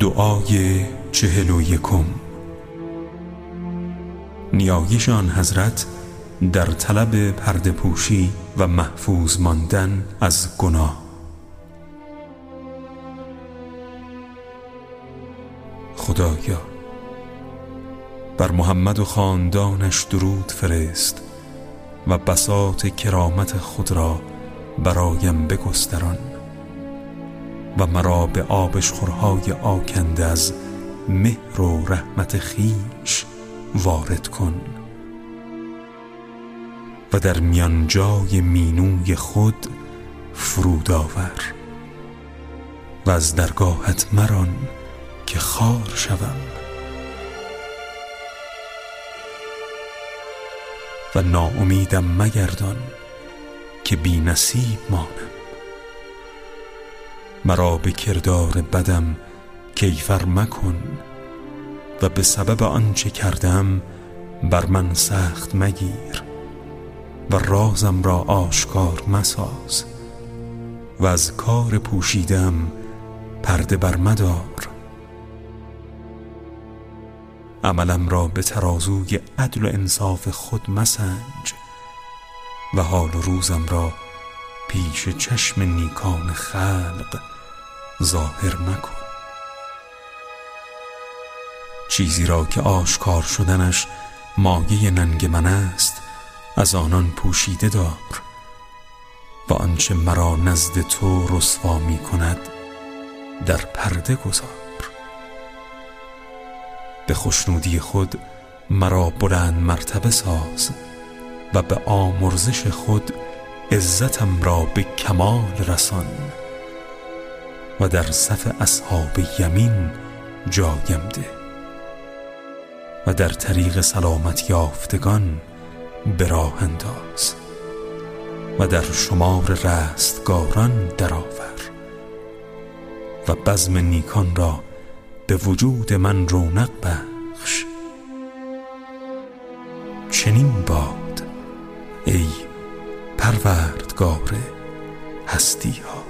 دعای چهل و یکم. نیایش آن حضرت در طلب پرده پوشی و محفوظ ماندن از گناه. خدایا بر محمد و خاندانش درود فرست و بساط کرامت خود را برایم بگستران. و مرا به آبشخورهای آکنده از مهر و رحمت خیش وارد کن. و در میان جای مینوی خود فرود آور و از درگاهت مران که خار شوم. و ناامیدم مگردان که بی نصیب مانم. مرا به کردار بدم کیفر مکن و به سبب آنچه کردم بر من سخت مگیر و رازم را آشکار مساز و از کار پوشیدم پرده بر مدار. عملم را به ترازوی عدل و انصاف خود مسنج و حال روزم را پیش چشم نیکان خلق ظاهر مکن. چیزی را که آشکار شدنش مایه ننگ من است از آنان پوشیده دار. و آنچه مرا نزد تو رسوا می کند در پرده گذار. به خوشنودی خود مرا بلند مرتبه ساز و به آمرزش خود عزتم را به کمال رسان. و در صف اصحاب یمین جایم ده. و در طریق سلامت یافتگان به راه انداز. و در شمار رستگاران درآور. و بزم نیکان را به وجود من رونق بخش. چنین باد ای پروردگار هستی ها.